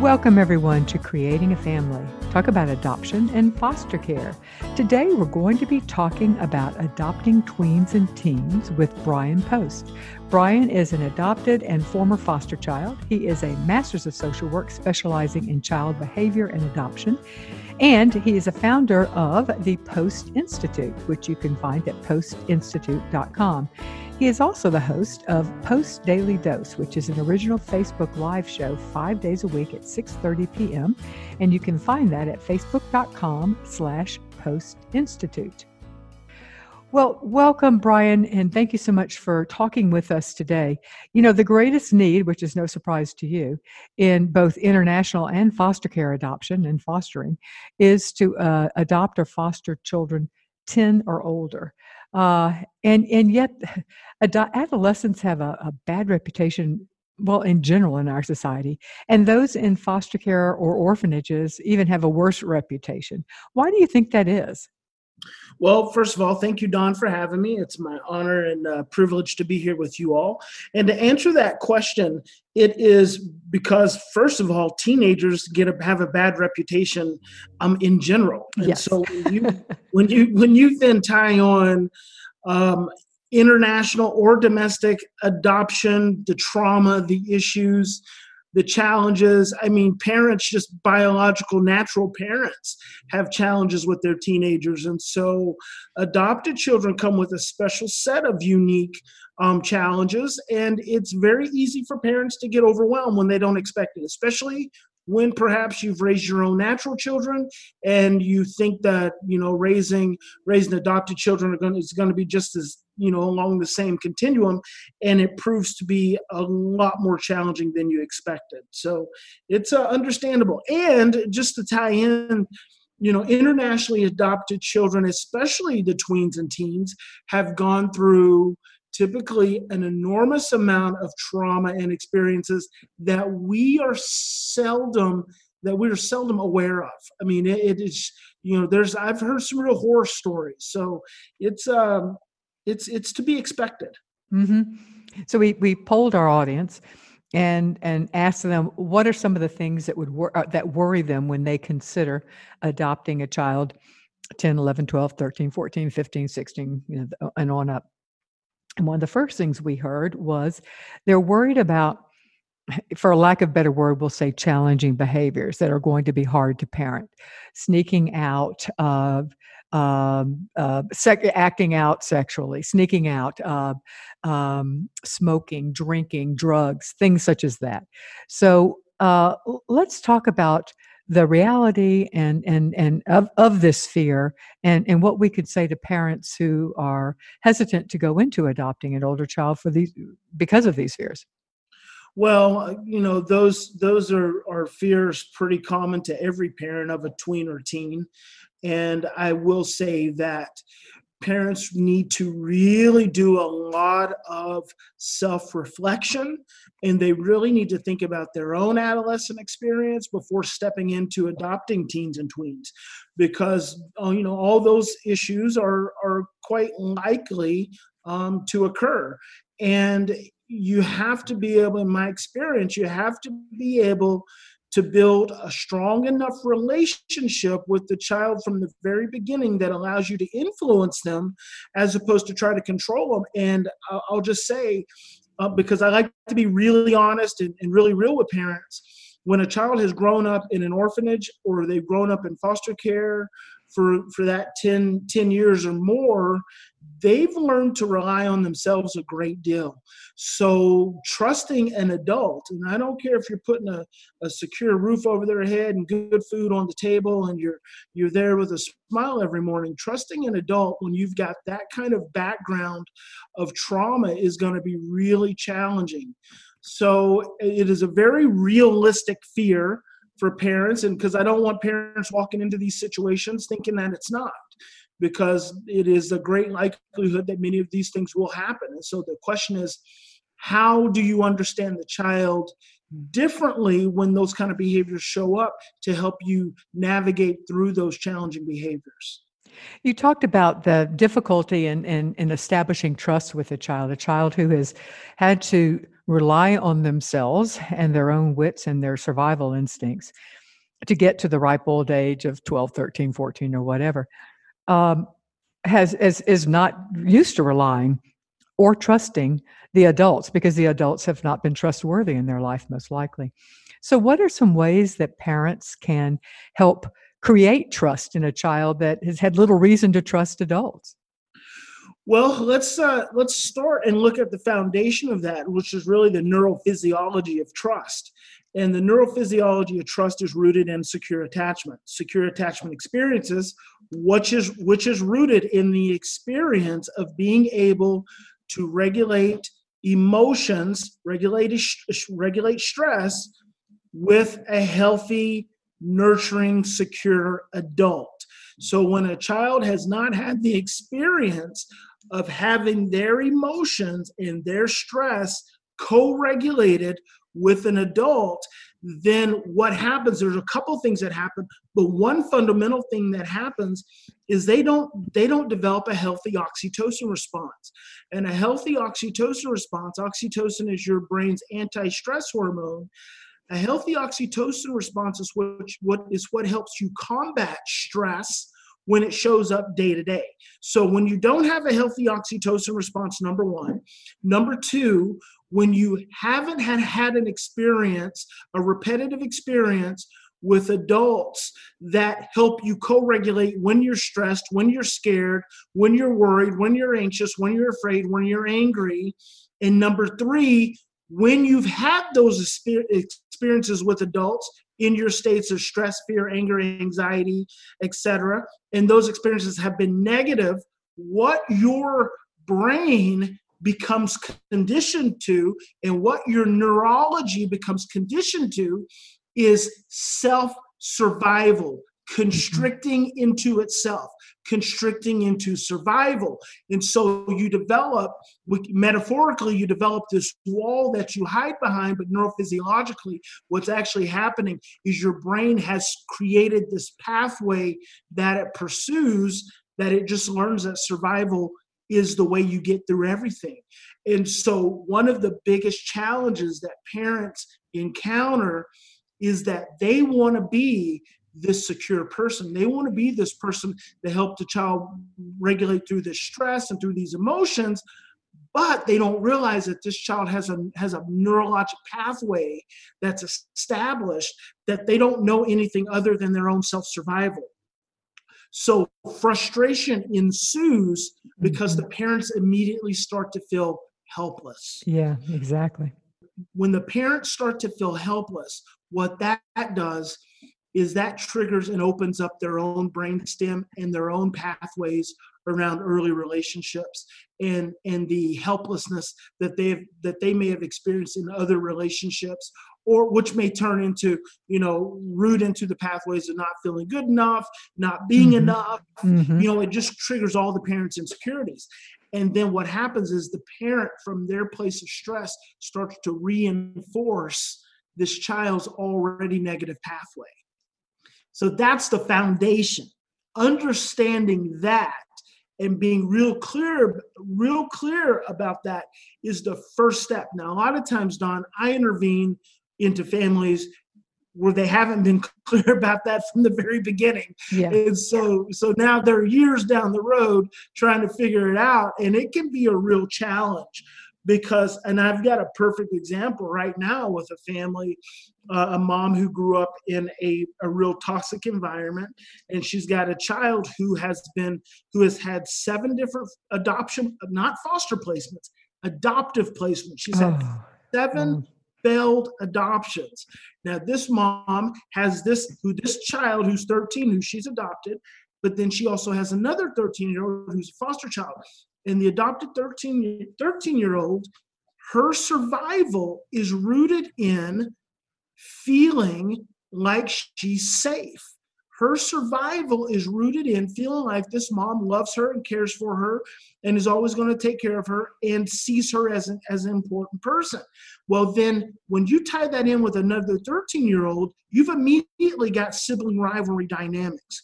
Welcome, everyone, to Creating a Family. Talk about adoption and foster care. Today, we're going to be talking about adopting tweens and teens with Brian Post. Brian is an adopted and former foster child. He is a master's of social work specializing in child behavior and adoption. And he is a founder of the Post Institute, which you can find at postinstitute.com. He is also the host of Post Daily Dose, which is an original Facebook live show five days a week at 6.30 p.m. And you can find that at facebook.com slash postinstitute. Well, welcome, Brian, and thank you so much for talking with us today. You know, the greatest need, which is no surprise to you, in both international and foster care adoption and fostering, is to uh, adopt or foster children 10 or older. Uh, and and yet, adolescents have a, a bad reputation well in general in our society and those in foster care or orphanages even have a worse reputation. Why do you think that is well, first of all, thank you, Dawn, for having me. It's my honor and uh, privilege to be here with you all. And to answer that question, it is because, first of all, teenagers get a, have a bad reputation um, in general. And yes. so when you, when you when you then tie on um, international or domestic adoption, the trauma, the issues, the challenges. I mean, parents, just biological, natural parents, have challenges with their teenagers. And so, adopted children come with a special set of unique um, challenges. And it's very easy for parents to get overwhelmed when they don't expect it, especially when perhaps you've raised your own natural children and you think that you know raising raising adopted children are going is going to be just as you know along the same continuum and it proves to be a lot more challenging than you expected. So it's uh, understandable. And just to tie in you know internationally adopted children especially the tweens and teens have gone through typically an enormous amount of trauma and experiences that we are seldom that we're seldom aware of. I mean it, it is you know there's i've heard some real horror stories. So it's um it's it's to be expected. Mm-hmm. so we we polled our audience and and asked them what are some of the things that would wor- uh, that worry them when they consider adopting a child 10 11 12 13 14 15 16 you know, and on up and one of the first things we heard was they're worried about, for lack of better word, we'll say challenging behaviors that are going to be hard to parent, sneaking out of um, uh, sec- acting out sexually, sneaking out, uh, um, smoking, drinking, drugs, things such as that. So uh, let's talk about the reality and and and of, of this fear and and what we could say to parents who are hesitant to go into adopting an older child for these because of these fears. Well uh, you know those those are are fears pretty common to every parent of a tween or teen. And i will say that parents need to really do a lot of self reflection and they really need to think about their own adolescent experience before stepping into adopting teens and tweens. Because uh, you know all those issues are are quite likely um, to occur. And you have to be able in my experience you have to be able to build a strong enough relationship with the child from the very beginning that allows you to influence them as opposed to try to control them. And I'll just say, uh, because I like to be really honest and, and really real with parents, when a child has grown up in an orphanage or they've grown up in foster care for for that 10, 10 years or more they've learned to rely on themselves a great deal. So trusting an adult and i don't care if you're putting a, a secure roof over their head and good food on the table and you're you're there with a smile every morning trusting an adult when you've got that kind of background of trauma is going to be really challenging. So it is a very realistic fear for parents and because i don't want parents walking into these situations thinking that it's not because it is a great likelihood that many of these things will happen. And so the question is how do you understand the child differently when those kind of behaviors show up to help you navigate through those challenging behaviors? You talked about the difficulty in, in, in establishing trust with a child, a child who has had to rely on themselves and their own wits and their survival instincts to get to the ripe old age of 12, 13, 14, or whatever, um, has is, is not used to relying or trusting the adults because the adults have not been trustworthy in their life, most likely. So, what are some ways that parents can help create trust in a child that has had little reason to trust adults? Well, let's uh, let's start and look at the foundation of that, which is really the neurophysiology of trust. And the neurophysiology of trust is rooted in secure attachment. Secure attachment experiences, which is which is rooted in the experience of being able to regulate emotions, regulate regulate stress with a healthy, nurturing, secure adult. So when a child has not had the experience of having their emotions and their stress co-regulated with an adult then what happens there's a couple things that happen but one fundamental thing that happens is they don't they don't develop a healthy oxytocin response. And a healthy oxytocin response oxytocin is your brain's anti-stress hormone. A healthy oxytocin response is what, what is what helps you combat stress when it shows up day to day. So when you don't have a healthy oxytocin response, number one. Number two, when you haven't had had an experience, a repetitive experience with adults that help you co-regulate when you're stressed, when you're scared, when you're worried, when you're anxious, when you're afraid, when you're angry. And number three, when you've had those experiences with adults in your states of stress, fear, anger, anxiety, etc., and those experiences have been negative, what your brain becomes conditioned to and what your neurology becomes conditioned to is self survival constricting into itself, constricting into survival. And so you develop, metaphorically, you develop this wall that you hide behind, but neurophysiologically, what's actually happening is your brain has created this pathway that it pursues, that it just learns that survival is the way you get through everything. And so, one of the biggest challenges that parents encounter is that they want to be this secure person. They want to be this person to help the child regulate through this stress and through these emotions, but they don't realize that this child has a has a neurologic pathway that's established that they don't know anything other than their own self-survival. So frustration ensues because mm-hmm. the parents immediately start to feel helpless. Yeah, exactly. When the parents start to feel helpless, what that does is that triggers and opens up their own brainstem and their own pathways around early relationships and and the helplessness that they that they may have experienced in other relationships or which may turn into you know root into the pathways of not feeling good enough not being mm-hmm. enough mm-hmm. you know it just triggers all the parents insecurities and then what happens is the parent from their place of stress starts to reinforce this child's already negative pathway so that's the foundation. Understanding that and being real clear, real clear about that is the first step. Now, a lot of times, Dawn, I intervene into families where they haven't been clear about that from the very beginning. Yeah. And so so now they're years down the road trying to figure it out and it can be a real challenge because and i've got a perfect example right now with a family uh, a mom who grew up in a, a real toxic environment and she's got a child who has been who has had seven different adoption not foster placements adoptive placements she's had oh. seven oh. failed adoptions now this mom has this who this child who's 13 who she's adopted but then she also has another 13 year old who's a foster child and the adopted 13, 13 year old, her survival is rooted in feeling like she's safe. Her survival is rooted in feeling like this mom loves her and cares for her and is always going to take care of her and sees her as an, as an important person. Well, then when you tie that in with another 13 year old, you've immediately got sibling rivalry dynamics.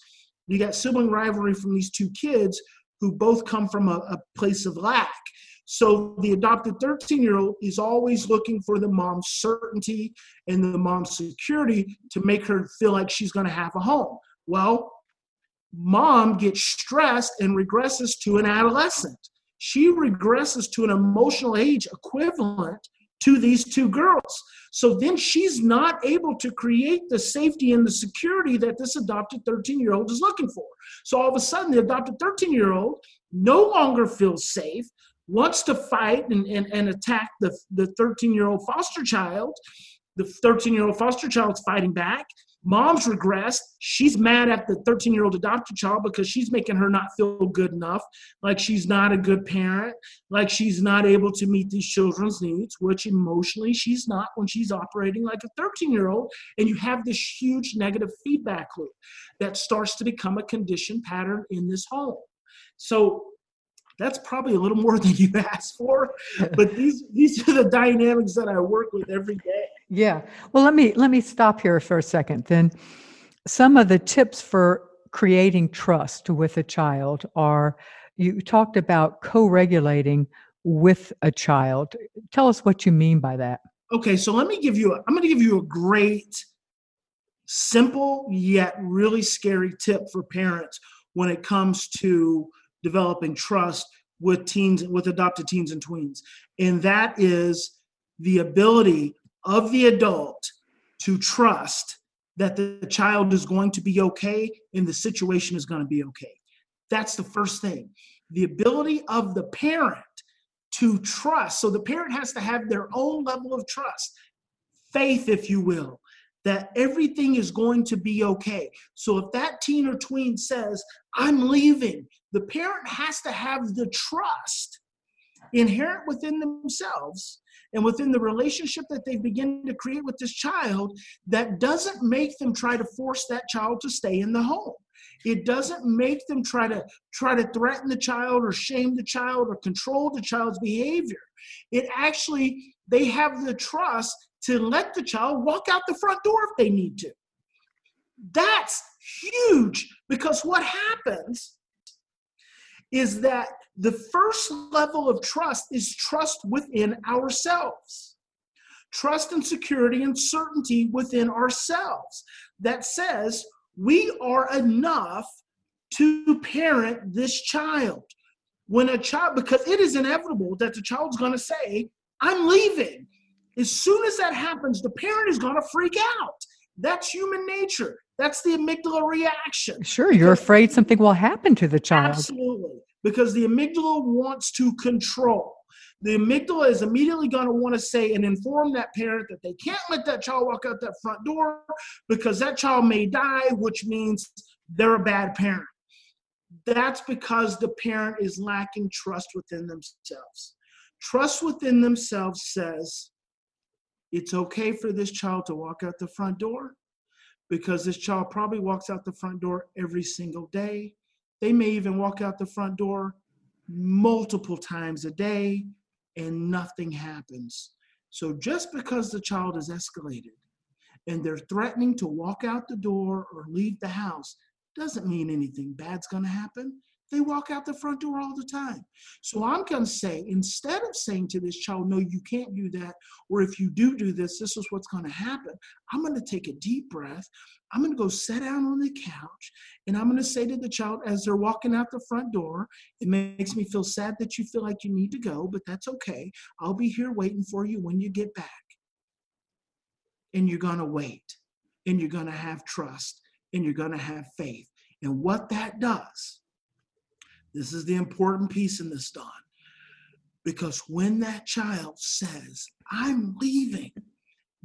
You got sibling rivalry from these two kids who both come from a, a place of lack. So the adopted 13 year old is always looking for the mom's certainty and the mom's security to make her feel like she's going to have a home. Well, mom gets stressed and regresses to an adolescent. She regresses to an emotional age equivalent to these two girls. So then she's not able to create the safety and the security that this adopted 13 year old is looking for. So all of a sudden, the adopted 13 year old no longer feels safe, wants to fight and, and, and attack the, the 13 year old foster child. The 13 year old foster child's fighting back mom's regressed. She's mad at the 13 year old adopted child because she's making her not feel good enough, like she's not a good parent, like she's not able to meet these children's needs, which emotionally she's not when she's operating like a 13 year old. And you have this huge negative feedback loop that starts to become a condition pattern in this home. So that's probably a little more than you asked for but these these are the dynamics that i work with every day yeah. Well let me let me stop here for a second then. Some of the tips for creating trust with a child are you talked about co-regulating with a child. Tell us what you mean by that. Okay so let me give you a, i'm going to give you a great simple yet really scary tip for parents when it comes to developing trust with teens with adopted teens and tweens and that is the ability of the adult to trust that the child is going to be okay and the situation is going to be okay that's the first thing the ability of the parent to trust so the parent has to have their own level of trust faith if you will that everything is going to be okay. So if that teen or tween says, I'm leaving, the parent has to have the trust inherent within themselves and within the relationship that they begin to create with this child that doesn't make them try to force that child to stay in the home it doesn't make them try to try to threaten the child or shame the child or control the child's behavior it actually they have the trust to let the child walk out the front door if they need to. That's huge because what happens is that the first level of trust is trust within ourselves. Trust and security and certainty within ourselves that says we are enough to parent this child. When a child, because it is inevitable that the child's going to say, I'm leaving. As soon as that happens, the parent is going to freak out. That's human nature. That's the amygdala reaction. Sure, you're afraid something will happen to the child. Absolutely. Because the amygdala wants to control. The amygdala is immediately going to want to say and inform that parent that they can't let that child walk out that front door because that child may die, which means they're a bad parent. That's because the parent is lacking trust within themselves. Trust within themselves says, it's okay for this child to walk out the front door because this child probably walks out the front door every single day. They may even walk out the front door multiple times a day and nothing happens. So just because the child is escalated and they're threatening to walk out the door or leave the house doesn't mean anything bad's going to happen. They walk out the front door all the time. So I'm going to say, instead of saying to this child, no, you can't do that, or if you do do this, this is what's going to happen, I'm going to take a deep breath. I'm going to go sit down on the couch and I'm going to say to the child as they're walking out the front door, it makes me feel sad that you feel like you need to go, but that's okay. I'll be here waiting for you when you get back. And you're going to wait and you're going to have trust and you're going to have faith. And what that does this is the important piece in this, Dawn. Because when that child says, I'm leaving,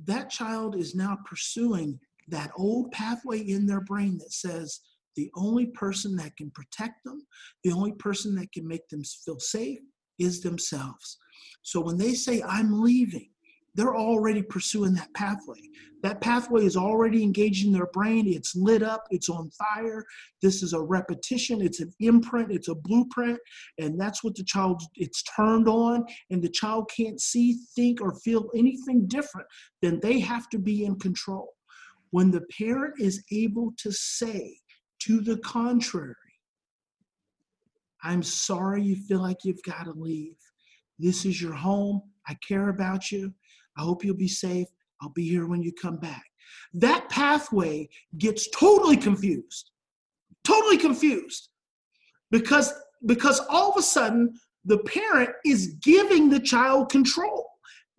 that child is now pursuing that old pathway in their brain that says the only person that can protect them, the only person that can make them feel safe is themselves. So when they say, I'm leaving, they're already pursuing that pathway. That pathway is already engaging their brain. It's lit up, it's on fire. This is a repetition, it's an imprint, it's a blueprint, and that's what the child it's turned on and the child can't see, think or feel anything different than they have to be in control. When the parent is able to say to the contrary, I'm sorry you feel like you've got to leave This is your home. I care about you. I hope you'll be safe. I'll be here when you come back. That pathway gets totally confused. Totally confused. Because because all of a sudden the parent is giving the child control.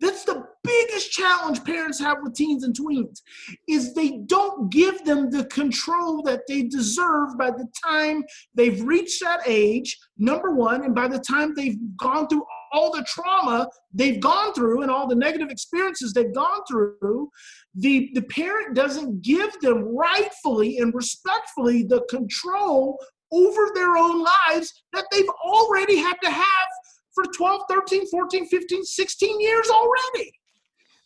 That's the biggest challenge parents have with teens and tweens is they don't give them the control that they deserve by the time they've reached that age number 1 and by the time they've gone through all the trauma they've gone through and all the negative experiences they've gone through the the parent doesn't give them rightfully and respectfully the control over their own lives that they've already had to have for 12, 13, 14, 15, 16 years already.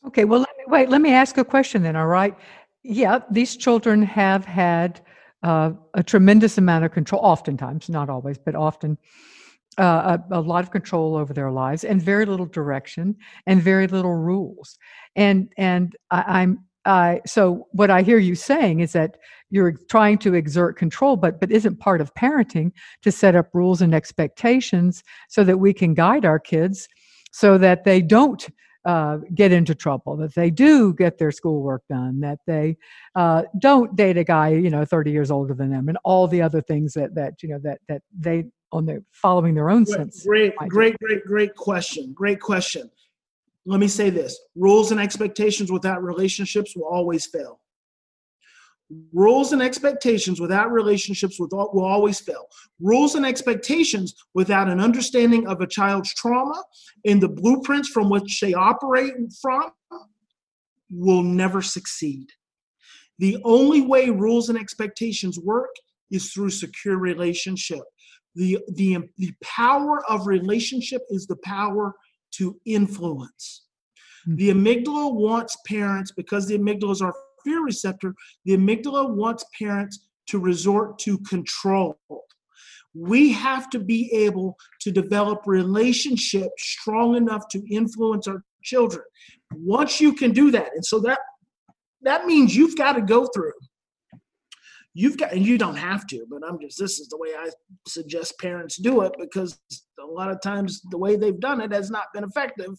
Okay, well, let me, wait, let me ask a question then, all right? Yeah, these children have had uh, a tremendous amount of control, oftentimes, not always, but often, uh, a, a, lot of control over their lives and very little direction and very little rules. And and I, I'm I so what I hear you saying is that you're trying to exert control, but but isn't part of parenting to set up rules and expectations so that we can guide our kids so that they don't uh, get into trouble, that they do get their schoolwork done, that they uh, don't date a guy you know 30 years older than them, and all the other things that that you know that that they on the following their own great, sense. Great, great, great, great question. Great question. Let me say this: rules and expectations without relationships will always fail rules and expectations without relationships will, always fail. Rules and expectations without an understanding of a child's trauma and the blueprints from which they operate from will never succeed. The only way rules and expectations work is through secure relationship. The, the, the power of relationship is the power to influence. Hmm. The amygdala wants parents, because the amygdala is our fear receptor, the amygdala wants parents to resort to control. We have to be able to develop relationships strong enough to influence our children. Once you can do that, and so that that means you've got to go through you've got and you don't have to but i'm just this is the way i suggest parents do it because a lot of times the way they've done it has not been effective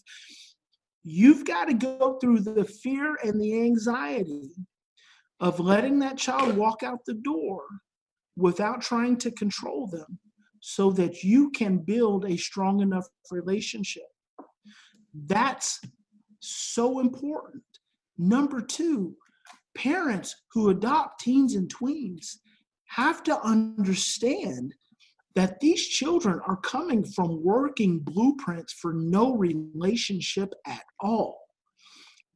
You've got to go through the fear and the anxiety of letting that child walk out the door without trying to control them so that you can build a strong enough relationship. That's so important. Number two, parents who adopt teens and tweens have to understand that these children are coming from working blueprints for no relationship at all.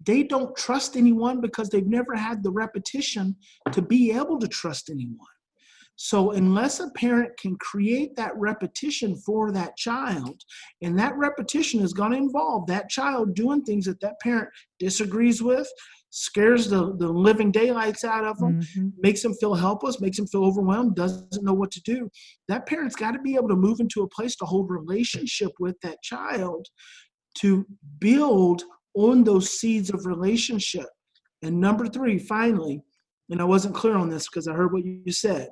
They don't trust anyone because they've never had the repetition to be able to trust anyone. So, unless a parent can create that repetition for that child, and that repetition is going to involve that child doing things that that parent disagrees with, scares the, the living daylights out of them, mm-hmm. makes them feel helpless, makes them feel overwhelmed, doesn't know what to do. That parent's got to be able to move into a place to hold relationship with that child to build on those seeds of relationship. And number three, finally, and I wasn't clear on this because I heard what you said.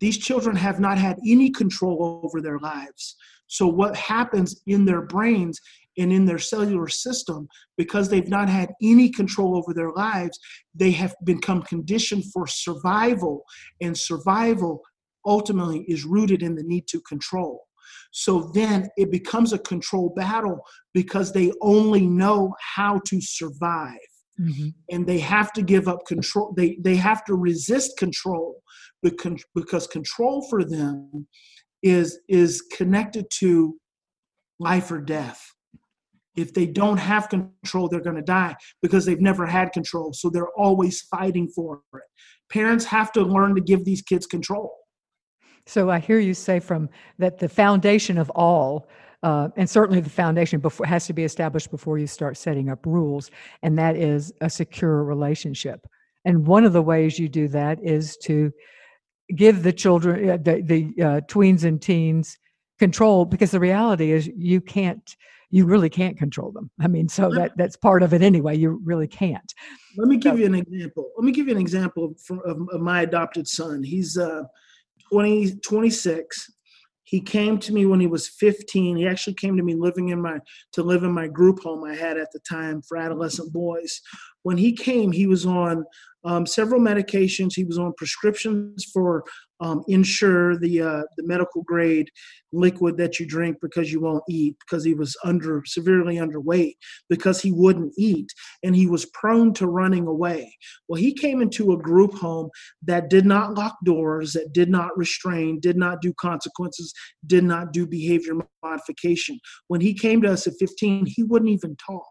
These children have not had any control over their lives. So, what happens in their brains and in their cellular system, because they've not had any control over their lives, they have become conditioned for survival, and survival ultimately is rooted in the need to control. So then it becomes a control battle because they only know how to survive. Mm-hmm. And they have to give up control. They, they have to resist control because control for them is, is connected to life or death if they don't have control, they're going to die because they've never had control. So they're always fighting for it. Parents have to learn to give these kids control. So I hear you say from that the foundation of all, uh, and certainly the foundation before has to be established before you start setting up rules, and that is a secure relationship. And one of the ways you do that is to give the children, uh, the, the uh, tweens and teens, control because the reality is you can't you really can't control them. I mean, so that that's part of it anyway. You really can't. Let me give so, you an example. Let me give you an example of, of, of my adopted son. He's uh, 20, 26. He came to me when he was 15. He actually came to me living in my to live in my group home I had at the time for adolescent boys. When he came, he was on um, several medications. He was on prescriptions for um, Ensure the uh, the medical grade liquid that you drink because you won't eat because he was under severely underweight because he wouldn't eat and he was prone to running away. Well, he came into a group home that did not lock doors, that did not restrain, did not do consequences, did not do behavior modification. When he came to us at 15, he wouldn't even talk.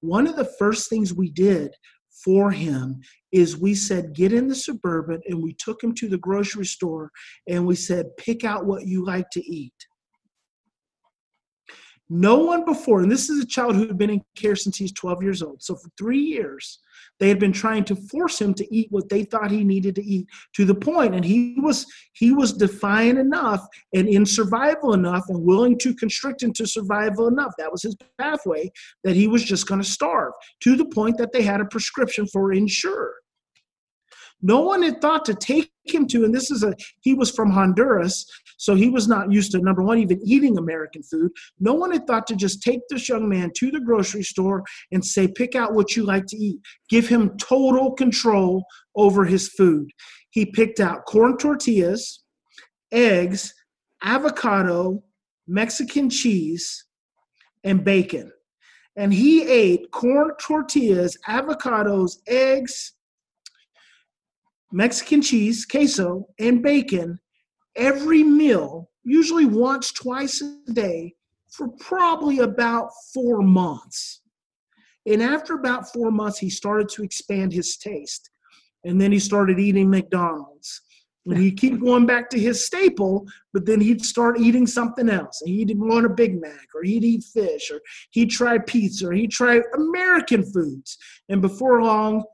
One of the first things we did for him is we said get in the suburban and we took him to the grocery store and we said pick out what you like to eat no one before and this is a child who had been in care since he's 12 years old. So for three years they had been trying to force him to eat what they thought he needed to eat to the point and he was he was defiant enough and in survival enough and willing to constrict into survival enough. That was his pathway that he was just going to starve to the point that they had a prescription for ensure no one had thought to take him to, and this is a, he was from Honduras, so he was not used to, number one, even eating American food. No one had thought to just take this young man to the grocery store and say, pick out what you like to eat. Give him total control over his food. He picked out corn tortillas, eggs, avocado, Mexican cheese, and bacon. And he ate corn tortillas, avocados, eggs, Mexican cheese, queso, and bacon every meal, usually once, twice a day, for probably about four months. And after about four months, he started to expand his taste. And then he started eating McDonald's. And he'd keep going back to his staple, but then he'd start eating something else. And he'd want a Big Mac, or he'd eat fish, or he'd try pizza, or he'd try American foods. And before long,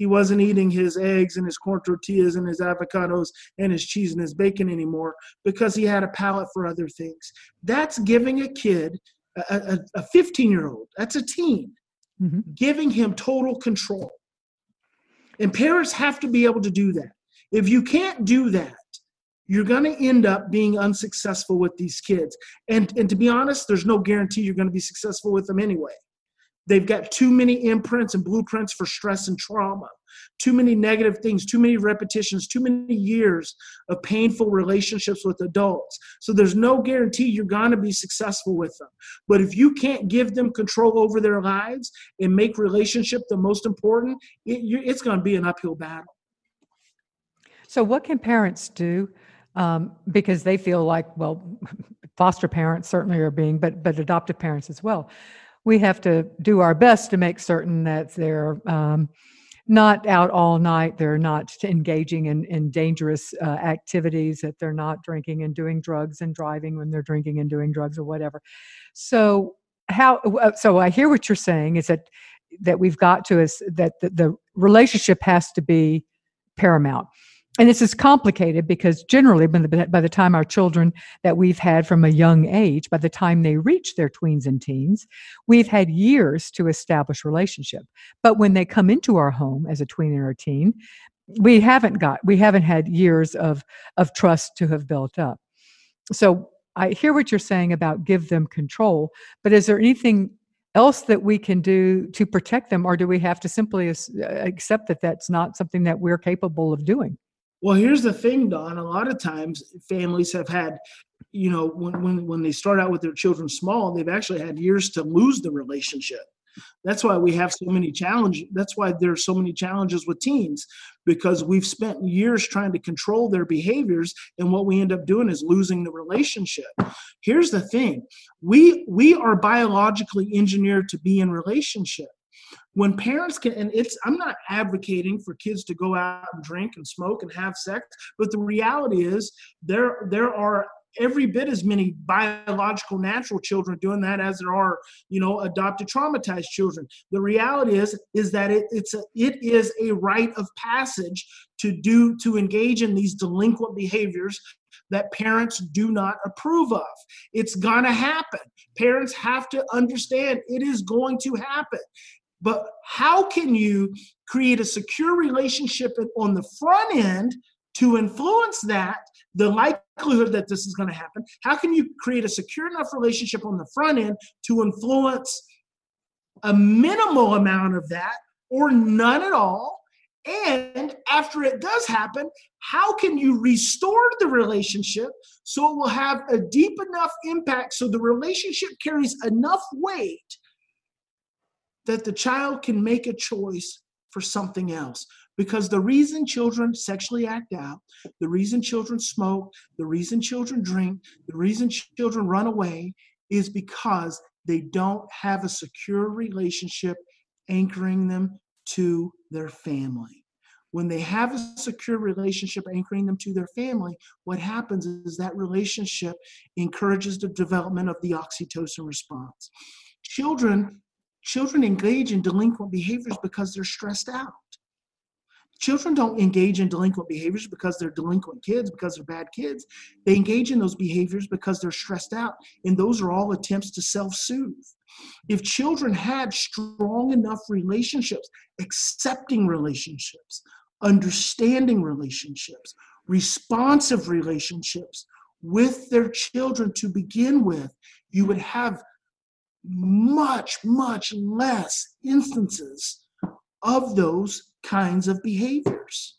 he wasn't eating his eggs and his corn tortillas and his avocados and his cheese and his bacon anymore because he had a palate for other things. That's giving a kid, a 15 year old, that's a teen, mm-hmm. giving him total control. And parents have to be able to do that. If you can't do that, you're going to end up being unsuccessful with these kids. And, and to be honest, there's no guarantee you're going to be successful with them anyway. They've got too many imprints and blueprints for stress and trauma, too many negative things, too many repetitions, too many years of painful relationships with adults. So there's no guarantee you're going to be successful with them. But if you can't give them control over their lives and make relationship the most important, it, it's going to be an uphill battle. So, what can parents do? Um, because they feel like, well, foster parents certainly are being, but but adoptive parents as well we have to do our best to make certain that they're um, not out all night, they're not engaging in, in dangerous uh, activities, that they're not drinking and doing drugs and driving when they're drinking and doing drugs or whatever. So how uh, so I hear what you're saying is that that we've got to is that the, the relationship has to be paramount and this is complicated because generally by the, by the time our children that we've had from a young age by the time they reach their tweens and teens we've had years to establish relationship. But when they come into our home as a tween or a teen we haven't got we haven't had years of of trust to have built up. So i hear what you're saying about give them control but is there anything else that we can do to protect them or do we have to simply uh, accept that that's not something that we're capable of doing well, here's the thing, Dawn. A lot of times families have had, you know, when, when, when they start out with their children small, they've actually had years to lose the relationship. That's why we have so many challenges. That's why there's so many challenges with teens because we've spent years trying to control their behaviors and what we end up doing is losing the relationship. Here's the thing. We we are biologically engineered to be in relationship when parents can and it's i'm not advocating for kids to go out and drink and smoke and have sex but the reality is there there are every bit as many biological natural children doing that as there are you know adopted traumatized children. The reality is is that it, it's a, it is a rite of passage to do to engage in these delinquent behaviors that parents do not approve of. It's gonna happen. Parents have to understand it is going to happen but how can you create a secure relationship on the front end to influence that the likelihood that this is going to happen? How can you create a secure enough relationship on the front end to influence a minimal amount of that or none at all? And after it does happen, how can you restore the relationship so it will have a deep enough impact so the relationship carries enough weight that the child can make a choice for something else? Because the reason children sexually act out, the reason children smoke, the reason children drink, the reason children run away is because they don't have a secure relationship anchoring them to their family. When they have a secure relationship anchoring them to their family, what happens is that relationship encourages the development of the oxytocin response. Children children engage in delinquent behaviors because they're stressed out. Children don't engage in delinquent behaviors because they're delinquent kids, because they're bad kids. They engage in those behaviors because they're stressed out. And those are all attempts to self soothe. If children had strong enough relationships, accepting relationships, understanding relationships, responsive relationships with their children to begin with, you would have much, much less instances of those kinds of behaviors.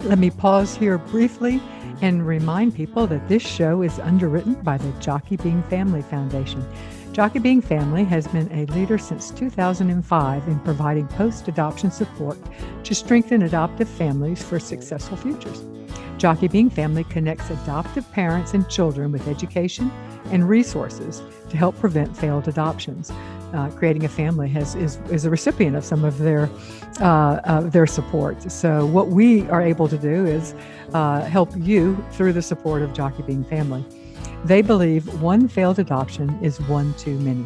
Let me pause here briefly and remind people that this show is underwritten by the Jockey Being Family Foundation. Jockey Being Family has been a leader since 2005 in providing post adoption support to strengthen adoptive families for successful futures. Jockey Being Family connects adoptive parents and children with education and resources to help prevent failed adoptions uh, creating a family has is, is a recipient of some of their uh, uh, their support. So what we are able to do is uh, help you through the support of Jockey Being Family. They believe one failed adoption is one too many.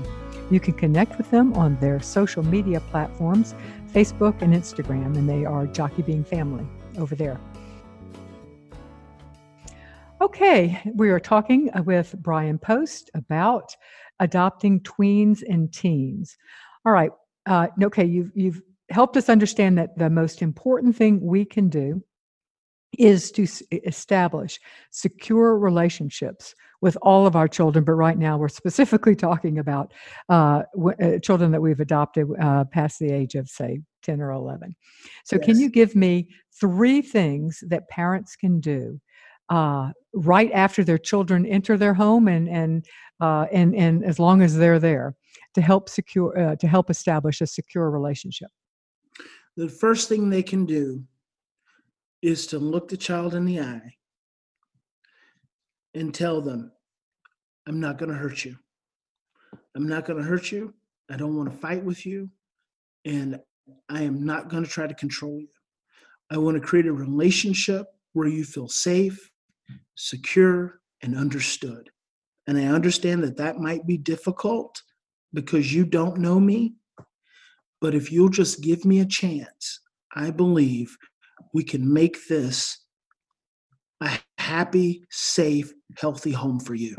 You can connect with them on their social media platforms, Facebook and Instagram, and they are Jockey Being Family over there. Okay, we are talking with Brian Post about adopting tweens and teens. All right. Uh, okay, you've you've helped us understand that the most important thing we can do is to establish secure relationships with all of our children. But right now, we're specifically talking about uh, w- uh, children that we've adopted uh, past the age of, say, 10 or 11. So, yes. can you give me three things that parents can do uh, right after their children enter their home and and uh, and and as long as they're there to help secure uh, to help establish a secure relationship. The first thing they can do is to look the child in the eye and tell them i'm not going to hurt you. I'm not going to hurt you. I don't want to fight with you and i am not going to try to control you. I want to create a relationship where you feel safe secure, and understood. And I understand that that might be difficult because you don't know me. But if you'll just give me a chance, I believe we can make this a happy, safe, healthy home for you.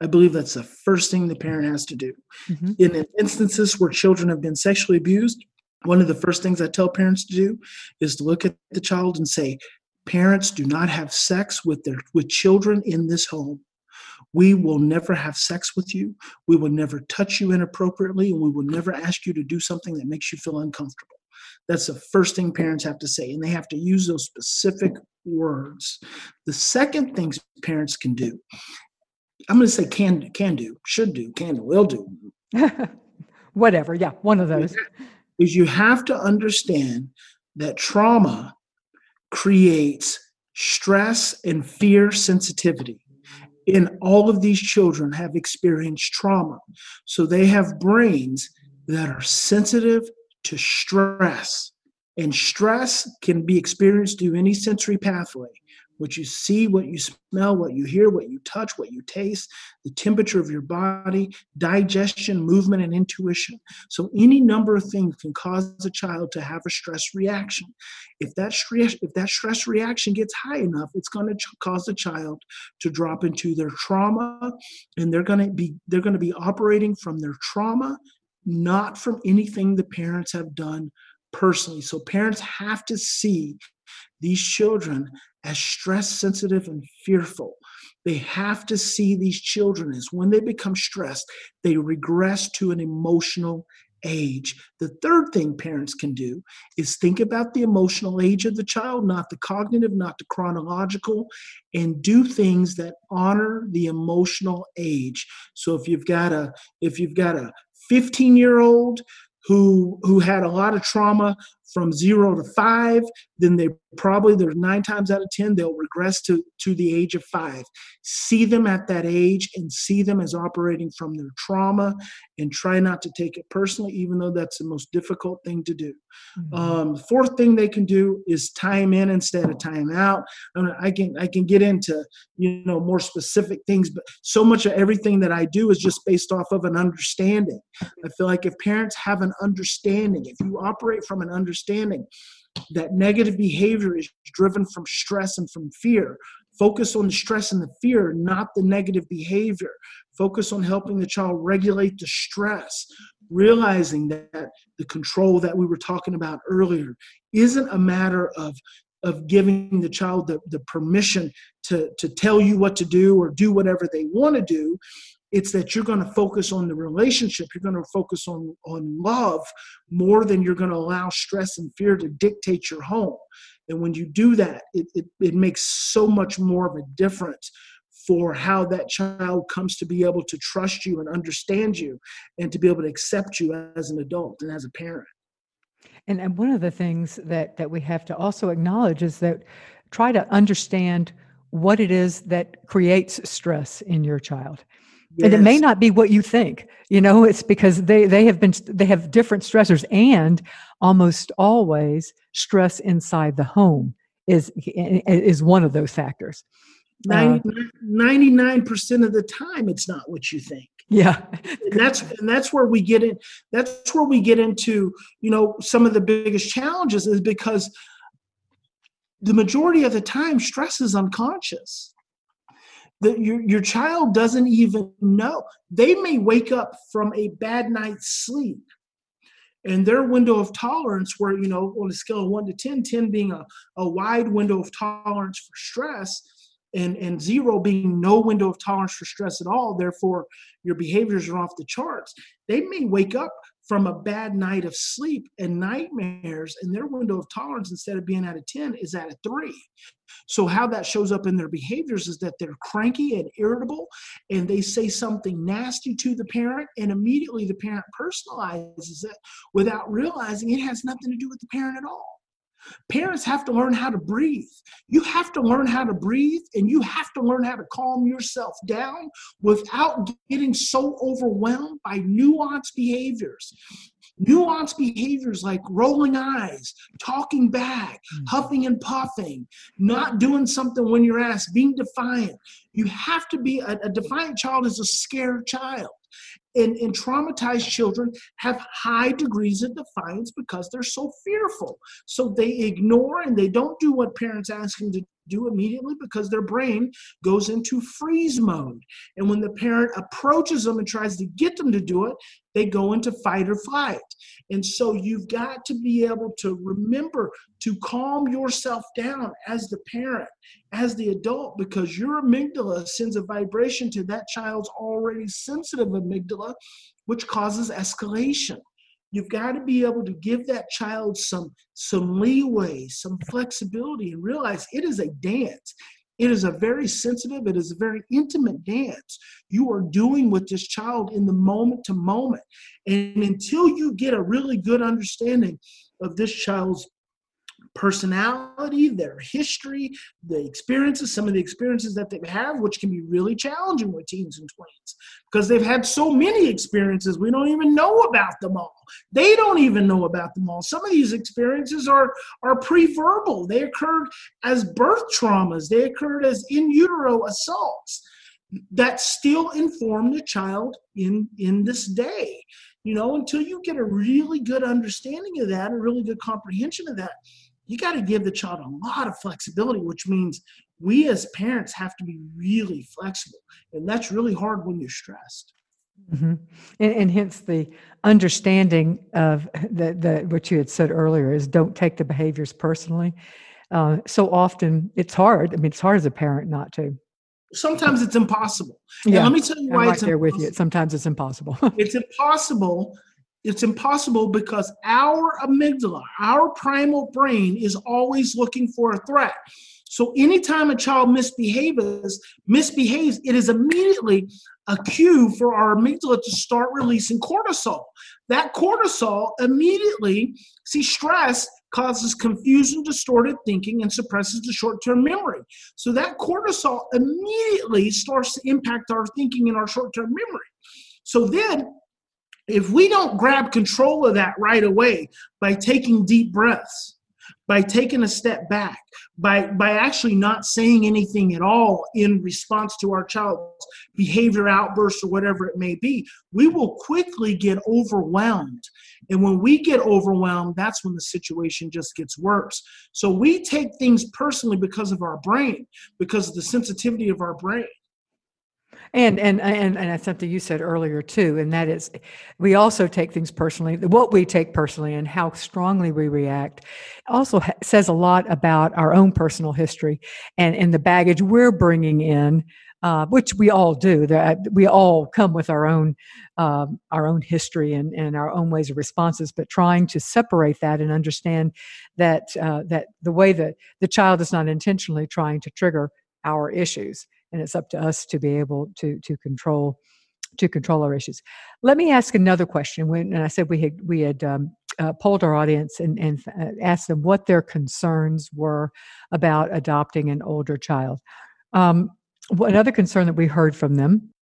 I believe that's the first thing the parent has to do. Mm-hmm. In instances where children have been sexually abused, one of the first things I tell parents to do is to look at the child and say, Parents do not have sex with their with children in this home. We will never have sex with you. We will never touch you inappropriately, and we will never ask you to do something that makes you feel uncomfortable. That's the first thing parents have to say, and they have to use those specific words. The second thing parents can do, I'm going to say can can do, should do, can do, will do. Whatever, yeah, one of those. Is you have to understand that trauma creates stress and fear sensitivity. And all of these children have experienced trauma. So they have brains that are sensitive to stress. And stress can be experienced through any sensory pathway what you see, what you smell, what you hear, what you touch, what you taste, the temperature of your body, digestion, movement, and intuition. So any number of things can cause a child to have a stress reaction. If that stress, if that stress reaction gets high enough, it's going to ch- cause the child to drop into their trauma, and they're going to be they're going to be operating from their trauma, not from anything the parents have done personally. So parents have to see these children as stress sensitive and fearful. They have to see these children as when they become stressed, they regress to an emotional age. The third thing parents can do is think about the emotional age of the child, not the cognitive, not the chronological, and do things that honor the emotional age. So if you've got a if you've got a 15 year old who who had a lot of trauma from zero to five, then they probably there's nine times out of ten they'll regress to to the age of five. See them at that age and see them as operating from their trauma, and try not to take it personally, even though that's the most difficult thing to do. Mm-hmm. Um, fourth thing they can do is time in instead of time out. I, mean, I can I can get into you know more specific things, but so much of everything that I do is just based off of an understanding. I feel like if parents have an understanding, if you operate from an understanding understanding that negative behavior is driven from stress and from fear. Focus on the stress and the fear, not the negative behavior. Focus on helping the child regulate the stress, realizing that the control that we were talking about earlier isn't a matter of of giving the child the, the permission to, to tell you what to do or do whatever they want to do it's that you're going to focus on the relationship. You're going to focus on on love more than you're going to allow stress and fear to dictate your home. And when you do that it, it, it makes so much more of a difference for how that child comes to be able to trust you and understand you and to be able to accept you as an adult and as a parent. And, and one of the things that that we have to also acknowledge is that try to understand what it is that creates stress in your child Yes. And it may not be what you think. You know, it's because they they have been they have different stressors and almost always stress inside the home is is one of those factors. Uh, 99 percent of the time it's not what you think yeah and that's and that's where we get in that's where we get into you know some of the biggest challenges is because the majority of the time stress is unconscious that your, your child doesn't even know. They may wake up from a bad night's sleep and their window of tolerance where you know on a scale of 1 to 10 10 being a, a wide window of tolerance for stress and and zero being no window of tolerance for stress at all therefore your behaviors are off the charts they may wake up from a bad night of sleep and nightmares, and their window of tolerance, instead of being at a 10, is at a three. So, how that shows up in their behaviors is that they're cranky and irritable, and they say something nasty to the parent, and immediately the parent personalizes it without realizing it has nothing to do with the parent at all. Parents have to learn how to breathe. You have to learn how to breathe and you have to learn how to calm yourself down without getting so overwhelmed by nuanced behaviors. Nuanced behaviors like rolling eyes, talking back, mm. huffing and puffing, not doing something when you're asked, being defiant. You have to be a, a defiant child is a scared child and, and traumatized children have high degrees of defiance because they're so fearful. So they ignore and they don't do what parents ask them to do immediately because their brain goes into freeze mode. And when the parent approaches them and tries to get them to do it, they go into fight or flight. And so you've got to be able to remember to calm yourself down as the parent, as the adult, because your amygdala sends a vibration to that child's already sensitive amygdala, which causes escalation. You've got to be able to give that child some some leeway, some flexibility, and realize it is a dance. It is a very sensitive, it is a very intimate dance. You are doing with this child in the moment to moment. And until you get a really good understanding of this child's personality, their history, the experiences, some of the experiences that they have, which can be really challenging with teens and tweens because they've had so many experiences, we don't even know about them all. They don't even know about them all. Some of these experiences are, are pre verbal, they occurred as birth traumas, they occurred as in utero assaults that still inform the child in, in this day you know until you get a really good understanding of that a really good comprehension of that you got to give the child a lot of flexibility, which means we as parents have to be really flexible. And that's really hard when you're stressed. Mm-hmm. And, and, hence the understanding of the, the what you had said earlier is don't take the behaviors personally. uh, so often it's hard. I mean, it's hard as a parent not to. Sometimes it's impossible. Yeah. And let me tell you why I'm right it's there with you. Sometimes it's impossible. it's impossible. It's impossible because our amygdala, our primal brain, is always looking for a threat. So anytime a child misbehaves, misbehaves, it is immediately a cue for our amygdala to start releasing cortisol. That cortisol immediately, see, stress causes confusion, distorted thinking, and suppresses the short term memory. So that cortisol immediately starts to impact our thinking and our short term memory. So then, if we don't grab control of that right away by taking deep breaths, by taking a step back, by, by actually not saying anything at all in response to our child's behavior outburst or whatever it may be, we will quickly get overwhelmed. And when we get overwhelmed, that's when the situation just gets worse. So we take things personally because of our brain, because of the sensitivity of our brain. And, and and and that's something you said earlier too, and that is, we also take things personally. What we take personally and how strongly we react, also ha- says a lot about our own personal history and and the baggage we're bringing in, uh, which we all do. That we all come with our own um, our own history and and our own ways of responses. But trying to separate that and understand that uh, that the way that the child is not intentionally trying to trigger our issues and it's up to us to be able to to control to control our issues. Let me ask another question. When and I said we had we had um, uh, polled our audience and, and uh, asked them what their concerns were about adopting an older child. Um, another concern that we heard from them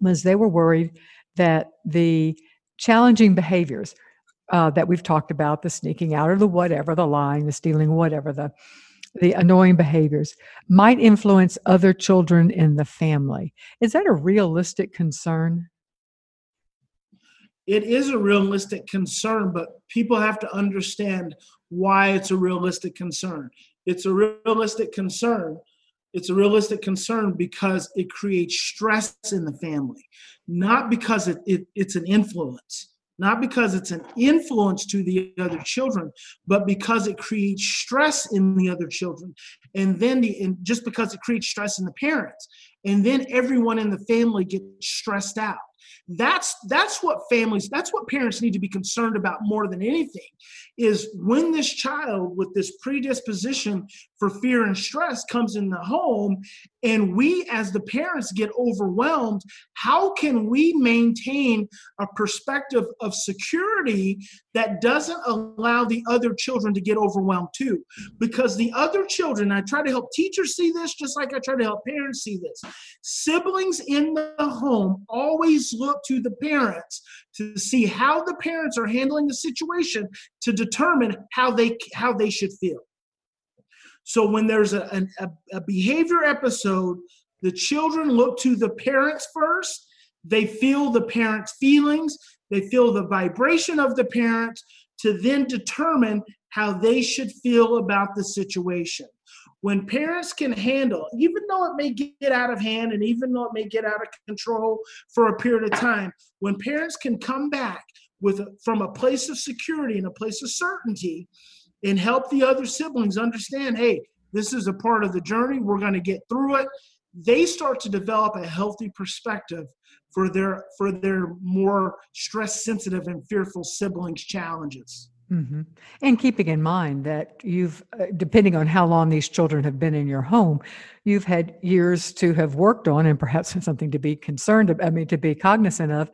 was they were worried that the challenging behaviors uh, that we've talked about the sneaking out or the whatever, the lying, the stealing, whatever the the annoying behaviors might influence other children in the family. Is that a realistic concern? It is a realistic concern, but people have to understand why it's a realistic concern. It's a realistic concern. It's a realistic concern because it creates stress in the family, not because it, it it's an influence not because it's an influence to the other children, but because it creates stress in the other children. And then the and just because it creates stress in the parents. And then everyone in the family gets stressed out. That's that's what families, that's what parents need to be concerned about more than anything is when this child with this predisposition for fear and stress comes in the home and we as the parents get overwhelmed, how can we maintain a perspective of security that doesn't allow the other children to get overwhelmed too? Because the other children, I try to help teachers see this just like I try to help parents see this. Siblings in the home always look to the parents to see how the parents are handling the situation to determine how they how they should feel. So when there's a, a, a behavior episode the children look to the parents first. They feel the parents feelings. They feel the vibration of the parents to then determine how they should feel about the situation when parents can handle, even though it may get out of hand and even though it may get out of control for a period of time, when parents can come back with from a place of security and a place of certainty and help the other siblings understand, hey, this is a part of the journey, we're going to get through it. They start to develop a healthy perspective for their for their more stress sensitive and fearful siblings challenges. Mm-hmm. And keeping in mind that you've, uh, depending on how long these children have been in your home, you've had years to have worked on, and perhaps something to be concerned, about, I mean, to be cognizant of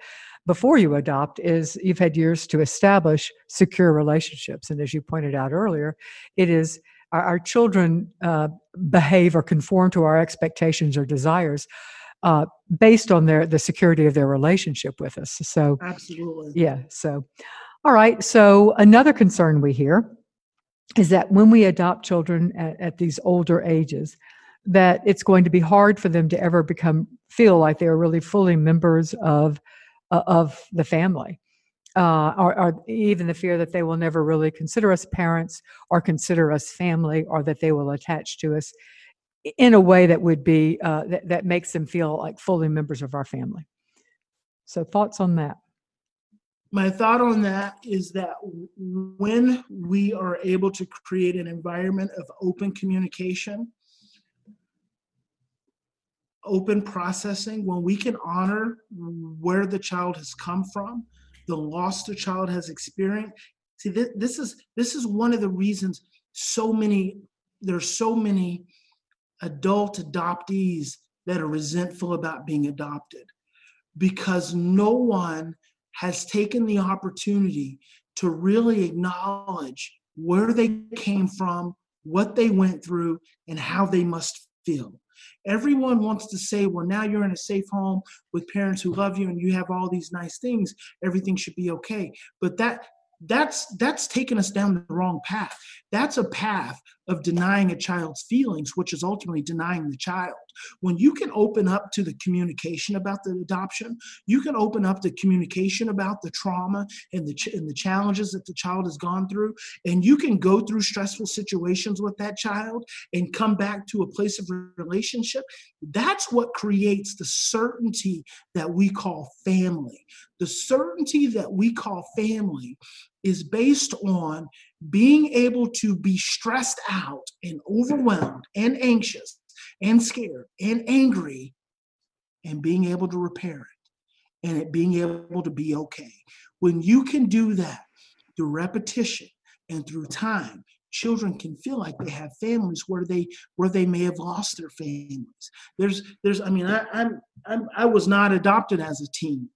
before you adopt is you've had years to establish secure relationships. And as you pointed out earlier, it is our, our children uh, behave or conform to our expectations or desires uh, based on their the security of their relationship with us. So, absolutely, yeah. So, all right. So, another concern we hear is that when we adopt children at, at, these older ages, that it's going to be hard for them to ever become feel like they're really fully members of uh, of the family. Uh, or, or, even the fear that they will never really consider us parents or consider us family or that they will attach to us in a way that would be uh, that, that makes them feel like fully members of our family so thoughts on that my thought on that is that when we are able to create an environment of open communication, open processing, when we can honor where the child has come from, the loss the child has experienced. See, this, is this is one of the reasons so many there's so many adult adoptees that are resentful about being adopted because no one has taken the opportunity to really acknowledge where they came from, what they went through, and how they must feel. Everyone wants to say, well, now you're in a safe home with parents who love you and you have all these nice things, everything should be okay. But that that's that's taken us down the wrong path that's a path of denying a child's feelings which is ultimately denying the child. When you can open up to the communication about the adoption you can open up the communication about the trauma and the ch- and the challenges that the child has gone through and you can go through stressful situations with that child and come back to a place of relationship that's what creates the certainty that we call family. The certainty that we call family is based on being able to be stressed out and overwhelmed and anxious and scared and angry and being able to repair it and it being able to be okay. When you can do that through repetition and through time, children can feel like they have families where they where they may have lost their families. There's there's I mean I I'm, I'm I was not adopted as a teen.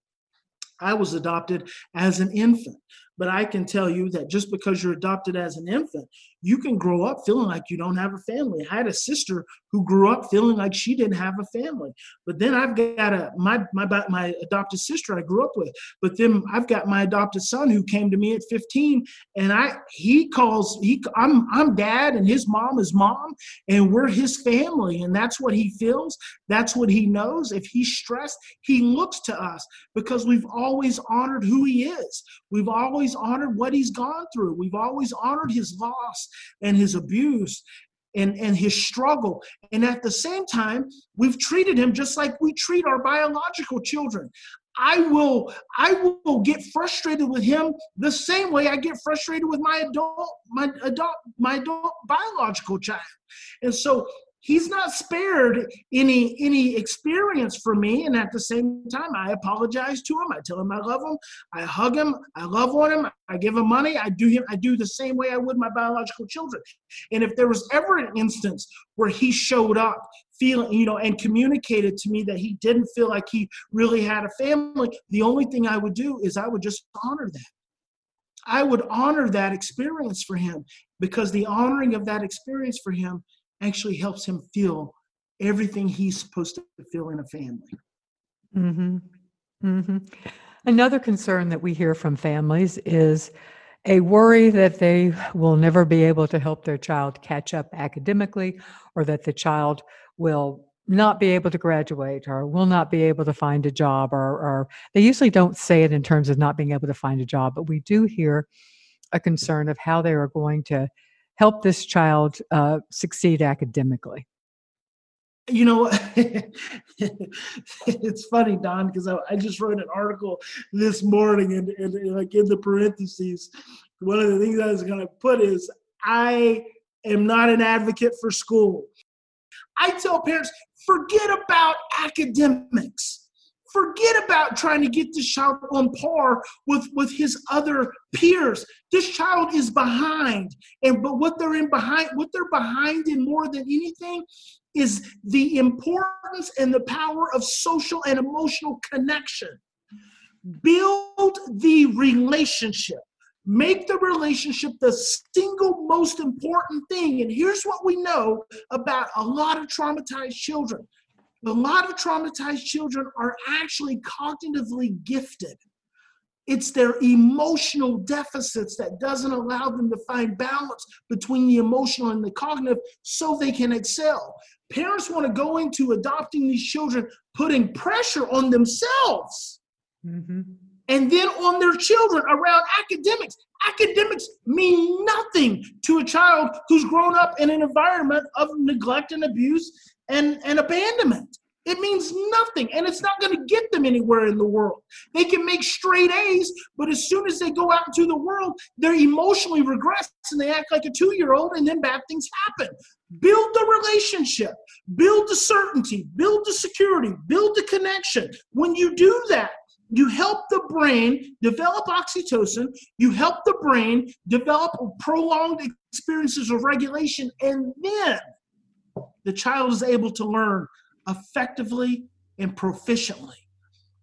I was adopted as an infant. But I can tell you that just because you're adopted as an infant, you can grow up feeling like you don't have a family. I had a sister who grew up feeling like she didn't have a family. But then I've got a my my my adopted sister I grew up with. But then I've got my adopted son who came to me at 15 and I he calls he I'm I'm dad and his mom is mom and we're his family and that's what he feels. That's what he knows. If he's stressed, he looks to us because we've always honored who he is. We've always honored what he's gone through. We've always honored his loss and his abuse and, and his struggle. And at the same time, we've treated him just like we treat our biological children. I will I will get frustrated with him the same way I get frustrated with my adult my adult my adult biological child. And so he's not spared any any experience for me. And at the same time i apologize to him. I tell him i love him. I hug him. I love on him. I give him money. I do him i do the same way i would my biological children. And if there was ever an instance where he showed up feeling you know and communicated to me that he didn't feel like he really had a family the only thing i would do is i would just honor that. I would honor that experience for him because the honoring of that experience for him actually helps him feel everything he's supposed to feel in a family. Mm-hmm. Mm-hmm. Another concern that we hear from families is a worry that they will never be able to help their child catch up academically or that the child will not be able to graduate or will not be able to find a job or, or they usually don't say it in terms of not being able to find a job but we do hear a concern of how they are going to help this child uh, succeed academically? You know, it's funny, Dawn, because I, I, just wrote an article this morning, and, and, and like in the parentheses, one of the things I was going to put is I am not an advocate for school. I tell parents, forget about academics forget about trying to get this child on par with with his other peers. This child is behind. And but what they're in behind what they're behind in more than anything is the importance and the power of social and emotional connection. Build the relationship. Make the relationship the single most important thing. And here's what we know about a lot of traumatized children a lot of traumatized children are actually cognitively gifted. It's their emotional deficits that doesn't allow them to find balance between the emotional and the cognitive so they can excel. Parents want to go into adopting these children putting pressure on themselves. Mm-hmm. and then on their children around academics. Academics mean nothing to a child who's grown up in an environment of neglect and abuse and, and abandonment. It means nothing, and it's not going to get them anywhere in the world. They can make straight A's, but as soon as they go out into the world, they're emotionally regress and they act like a two year old, and then bad things happen. Build the relationship, build the certainty, build the security, build the connection. When you do that, you help the brain develop oxytocin, you help the brain develop prolonged experiences of regulation, and then the child is able to learn effectively and proficiently.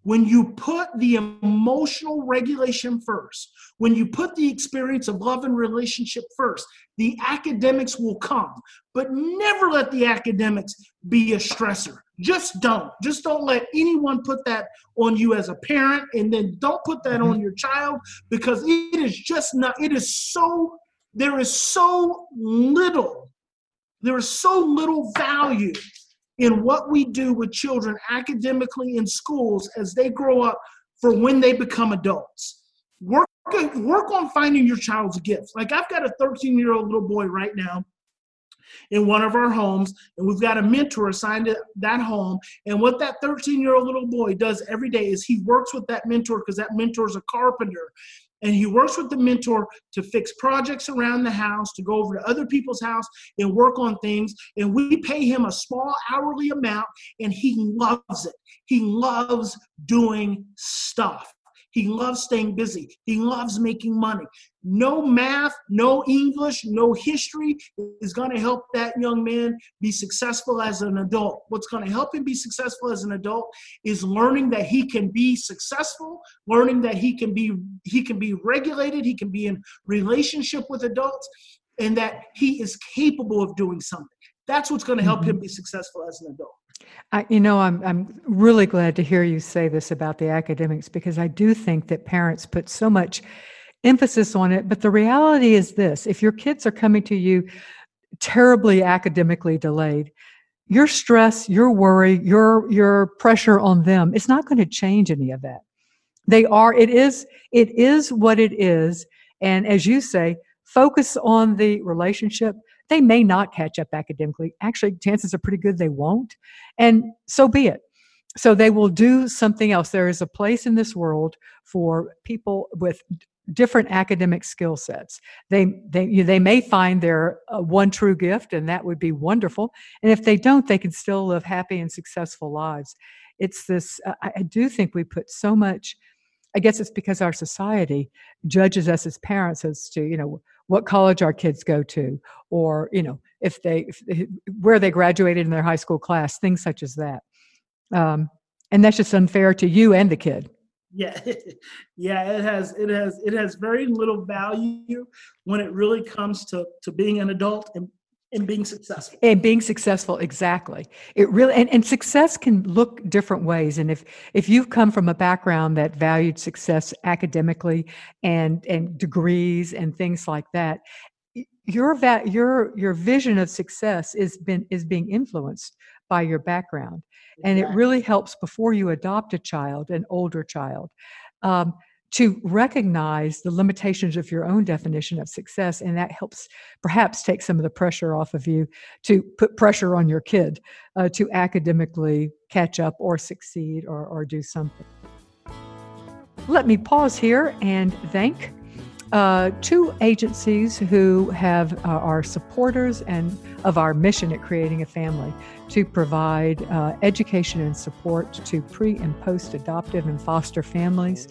When you put the emotional regulation first, when you put the experience of love and relationship first, the academics will come. But never let the academics be a stressor. Just don't. Just don't let anyone put that on you as a parent, and then don't put that mm-hmm. on your child because it is just not, it is so, there is so little, there is so little value in what we do with children academically in schools as they grow up for when they become adults. Work, work on finding your child's gifts. Like I've got a 13 year old little boy right now in one of our homes, and we've got a mentor assigned to that home. And what that 13 year old little boy does every day is he works with that mentor because that mentor is a carpenter and he works with the mentor to fix projects around the house to go over to other people's house and work on things. And we pay him a small hourly amount and he loves it. He loves doing stuff he loves staying busy. He loves making money. No math, no English, no history is going to help that young man be successful as an adult. What's going to help him be successful as an adult is learning that he can be successful, learning that he can be he can be regulated, he can be in relationship with adults and that he is capable of doing something. That's what's going to help mm-hmm. him be successful as an adult. I, you know, I'm I'm really glad to hear you say this about the academics because I do think that parents put so much emphasis on it. But the reality is this: if your kids are coming to you terribly academically delayed, your stress, your worry, your your pressure on them, it's not going to change any of that. They are. It is. It is what it is. And as you say, focus on the relationship they may not catch up academically. Actually, chances are pretty good they won't. And so be it. So they will do something else. There is a place in this world for people with different academic skill sets. They they they may find their uh, one true gift, and that would be wonderful. And if they don't, they can still live happy and successful lives. It's this. Uh, I do think we put so much. I guess it's because our society judges us as parents as to you know what college our kids go to or you know if they if, where they graduated in their high school class things such as that. Um, and that's just unfair to you and the kid. Yeah yeah it has it has it has very little value when it really comes to to being an adult and and being successful. And being successful exactly. It really and, and success can look different ways. And if if you've come from a background that valued success academically and and degrees and things like that your va- your your vision of success is been is being influenced by your background. And it really helps before you adopt a child an older child. Um, to recognize the limitations of your own definition of success and that helps perhaps take some of the pressure off of you to put pressure on your kid uh, to academically catch up or succeed or, or do something. Let me pause here and thank uh, two agencies who have uh, are supporters and of our mission at creating a family to provide uh, education and support to pre and post adoptive and foster families.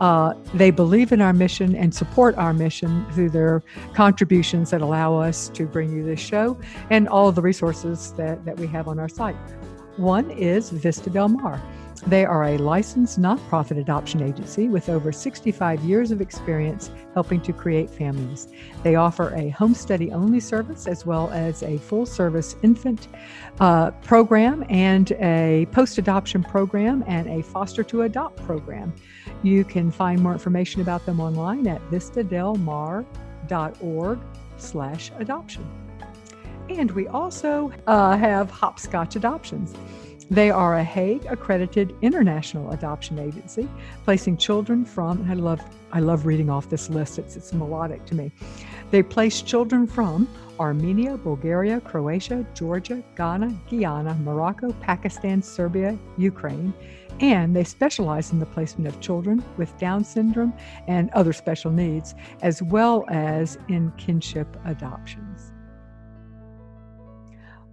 Uh, they believe in our mission and support our mission through their contributions that allow us to bring you this show and all the resources that, that we have on our site. One is Vista Del Mar. They are a licensed nonprofit adoption agency with over 65 years of experience helping to create families. They offer a home study only service as well as a full service infant uh, program and a post adoption program and a foster to adopt program. You can find more information about them online at vistadelmar.org slash adoption. And we also uh, have Hopscotch Adoptions. They are a Hague accredited international adoption agency, placing children from, and I love, I love reading off this list, it's, it's melodic to me. They place children from Armenia, Bulgaria, Croatia, Georgia, Ghana, Guyana, Morocco, Pakistan, Serbia, Ukraine, and they specialize in the placement of children with Down syndrome and other special needs, as well as in kinship adoptions.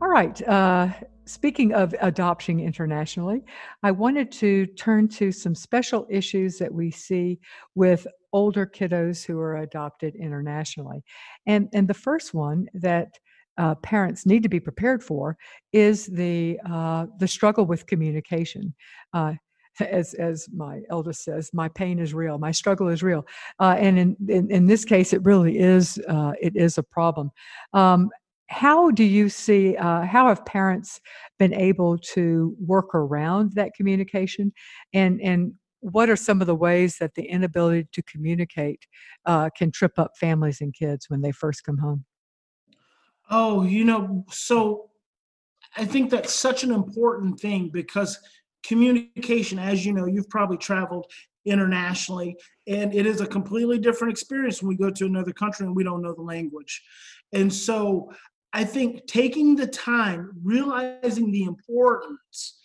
All right. Uh, speaking of adopting internationally, I wanted to turn to some special issues that we see with older kiddos who are adopted internationally. And, and the first one that uh, parents need to be prepared for is the uh, the struggle with communication. Uh, as as my eldest says, my pain is real, my struggle is real, uh, and in, in, in this case, it really is uh, it is a problem. Um, how do you see uh, how have parents been able to work around that communication? And and what are some of the ways that the inability to communicate uh, can trip up families and kids when they first come home? Oh you know so i think that's such an important thing because communication as you know you've probably traveled internationally and it is a completely different experience when we go to another country and we don't know the language. And so I think taking the time, realizing the importance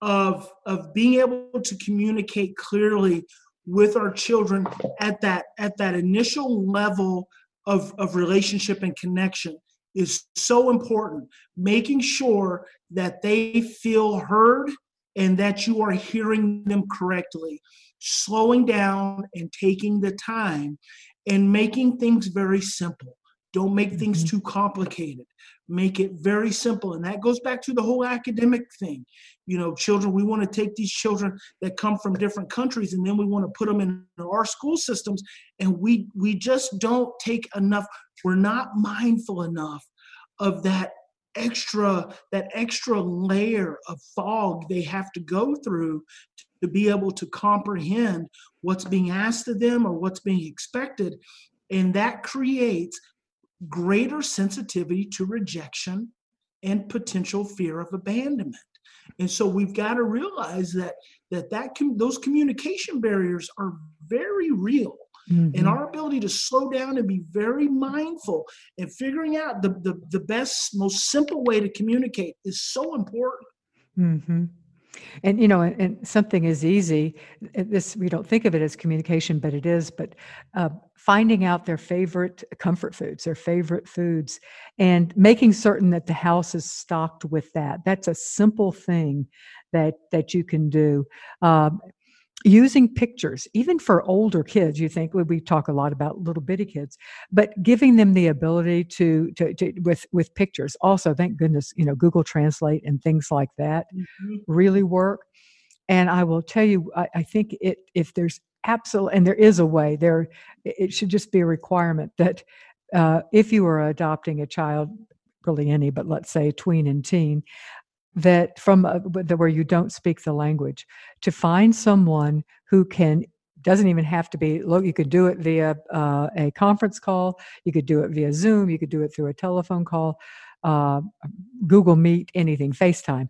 of, of being able to communicate clearly with our children at that at that initial level of, of relationship and connection is so important. Making sure that they feel heard and that you are hearing them correctly. Slowing down and taking the time and making things very simple. Don't make things mm-hmm. too complicated. Make it very simple. And that goes back to the whole academic thing. You know, children, we want to take these children that come from different countries and then we want to put them in our school systems. And we we just don't take enough, we're not mindful enough of that extra that extra layer of fog they have to go through to be able to comprehend what's being asked of them or what's being expected and that creates greater sensitivity to rejection and potential fear of abandonment. And so we've got to realize that that that com- those communication barriers are very real. Mm-hmm. And our ability to slow down and be very mindful and figuring out the, the, the best, most simple way to communicate is so important. Mm-hmm. And you know, and, and something is easy. This we don't think of it as communication, but it is. But uh, finding out their favorite comfort foods, their favorite foods, and making certain that the house is stocked with that. That's a simple thing that that you can do. Um, using pictures even for older kids you think we talk a lot about little bitty kids but giving them the ability to, to, to with with pictures also thank goodness you know google translate and things like that mm-hmm. really work and i will tell you I, I think it if there's absolute and there is a way there it should just be a requirement that uh, if you are adopting a child really any but let's say tween and teen that from a, where you don't speak the language to find someone who can doesn't even have to be look you could do it via uh, a conference call you could do it via zoom you could do it through a telephone call uh, google meet anything facetime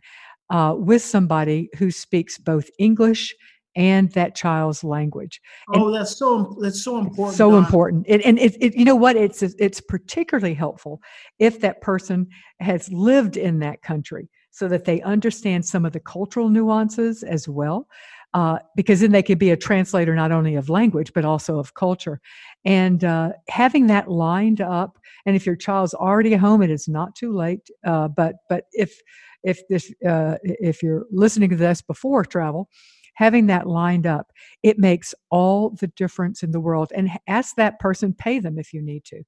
uh, with somebody who speaks both english and that child's language. Oh, that's so that's so important. So important, and, and it, it, you know what? It's it's particularly helpful if that person has lived in that country so that they understand some of the cultural nuances as well. Uh, because then they could be a translator not only of language but also of culture and uh, having that lined up and if your child's already home it is not too late uh, but but if if this uh, if you're listening to this before travel having that lined up it makes all the difference in the world and ask that person pay them if you need to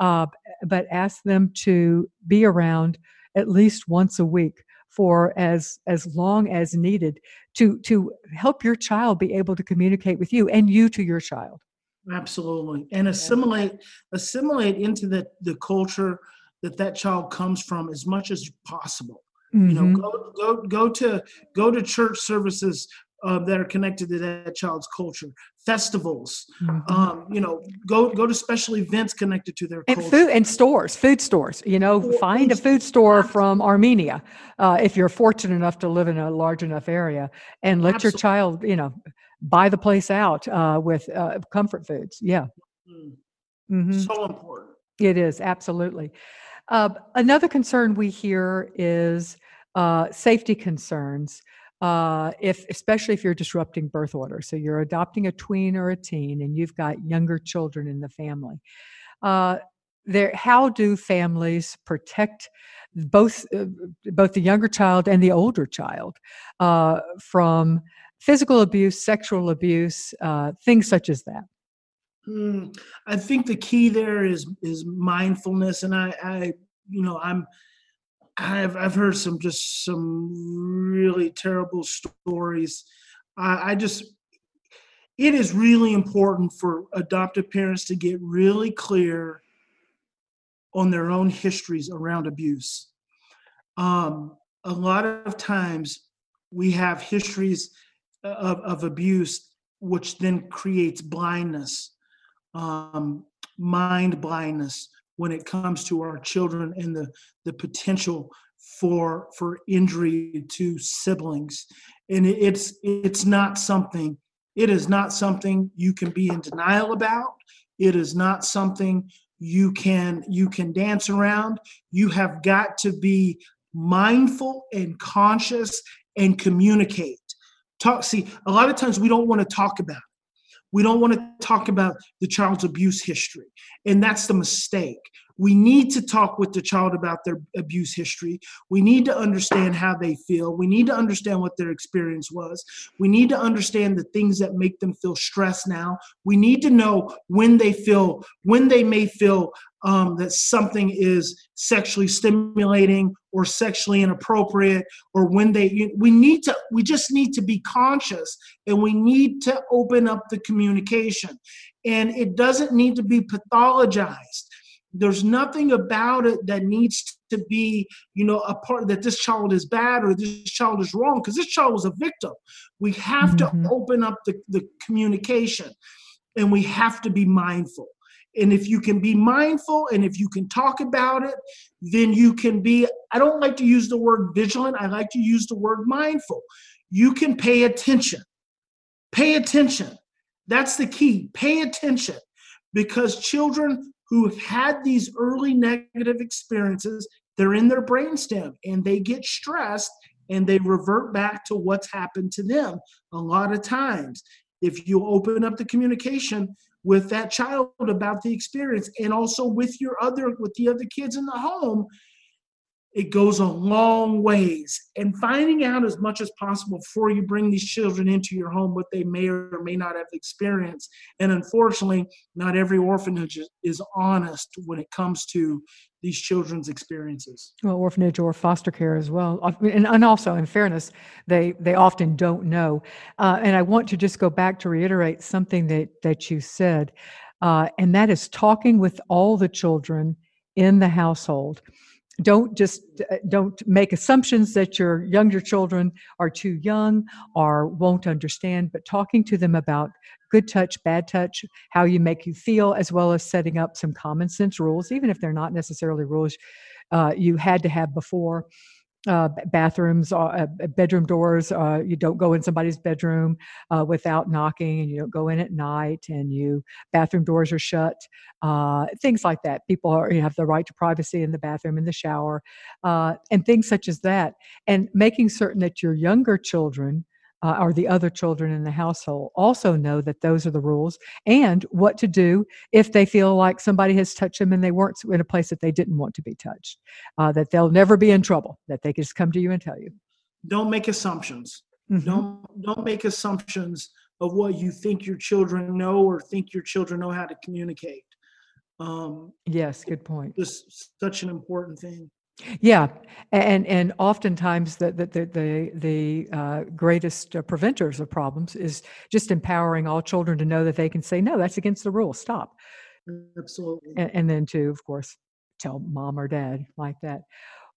uh, but ask them to be around at least once a week for as as long as needed to to help your child be able to communicate with you and you to your child absolutely and assimilate assimilate into the the culture that that child comes from as much as possible mm-hmm. you know mm-hmm. go go go to go to church services uh, that are connected to that child's culture festivals mm-hmm. um, you know go go to special events connected to their and culture. food and stores food stores you know find a food store from armenia uh, if you're fortunate enough to live in a large enough area and let Absolutely. your child you know buy the place out uh, with uh, comfort foods yeah mm-hmm. mm-hmm. so important it is absolutely uh, another concern we hear is uh, safety concerns uh, if especially if you're disrupting birth order. So you're adopting a tween or a teen, and you've got younger children in the family. Uh, there, how do families protect both uh, both the younger child and the older child uh, from physical abuse, sexual abuse, uh, things such as that? Mm, I think the key there is is mindfulness, and I, I you know, I'm I've I've heard some just some really terrible stories. I, I just it is really important for adoptive parents to get really clear on their own histories around abuse. Um, a lot of times we have histories of, of abuse, which then creates blindness, um, mind blindness, when it comes to our children and the, the potential for for injury to siblings. And it's it's not something it is not something you can be in denial about. It is not something you can you can dance around. You have got to be mindful and conscious and communicate. Talk see a lot of times we don't want to talk about we don't want to talk about the child's abuse history. And that's the mistake. We need to talk with the child about their abuse history. We need to understand how they feel. We need to understand what their experience was. We need to understand the things that make them feel stressed now. We need to know when they feel, when they may feel um, that something is sexually stimulating or sexually inappropriate or when they we need to we just need to be conscious and we need to open up the communication. And it doesn't need to be pathologized. There's nothing about it that needs to be you know a part that this child is bad or this child is wrong because this child was a victim. We have mm-hmm. to open up the, the communication and we have to be mindful and if you can be mindful and if you can talk about it, then you can be, I don't like to use the word vigilant, I like to use the word mindful. You can pay attention. Pay attention. That's the key. Pay attention because children who have had these early negative experiences, they're in their brainstem and they get stressed and they revert back to what's happened to them a lot of times. If you open up the communication, with that child about the experience and also with your other with the other kids in the home it goes a long ways. And finding out as much as possible before you bring these children into your home what they may or may not have experienced. And unfortunately not every orphanage is honest when it comes to these children's experiences. Well orphanage or foster care as well. And, and also in fairness they they often don't know. Uh, and i want to just go back to reiterate something that that you said uh, and that is talking with all the children in the household don't just uh, don't make assumptions that your younger children are too young or won't understand but talking to them about good touch bad touch how you make you feel as well as setting up some common sense rules even if they're not necessarily rules uh, you had to have before uh, bathrooms, uh, bedroom doors. Uh, you don't go in somebody's bedroom uh, without knocking, and you don't go in at night. And you bathroom doors are shut. Uh, things like that. People are, you have the right to privacy in the bathroom, in the shower, uh, and things such as that. And making certain that your younger children uh, or the other children in the household also know that those are the rules and what to do if they feel like somebody has touched them and they weren't in a place that they didn't want to be touched, uh, that they'll never be in trouble, that they can just come to you and tell you. Don't make assumptions. Mm-hmm. Don't don't make assumptions of what you think your children know or think your children know how to communicate. Um, yes, good point. This such an important thing. Yeah, and and oftentimes the the the the, the uh, greatest uh, preventers of problems is just empowering all children to know that they can say no, that's against the rules. Stop. Absolutely. And, and then to, of course, tell mom or dad like that.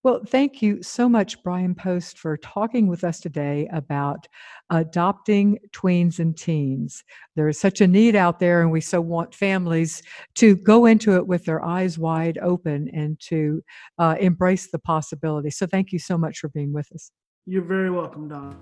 Well, thank you so much, Bryan Post, for talking with us today about adopting tweens and teens. There is such a need out there, and we so want families to go into it with their eyes wide open and to uh, embrace the possibility. So, thank you so much for being with us. You're very welcome, Donna.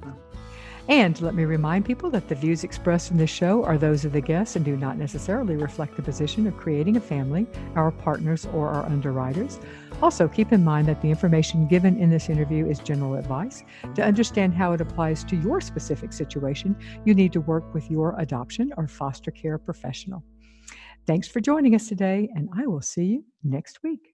And let me remind people that the views expressed in this show are those of the guests and do not necessarily reflect the position of creating a family, our partners, or our underwriters. Also, keep in mind that the information given in this interview is general advice. To understand how it applies to your specific situation, you need to work with your adoption or foster care professional. Thanks for joining us today, and I will see you next week.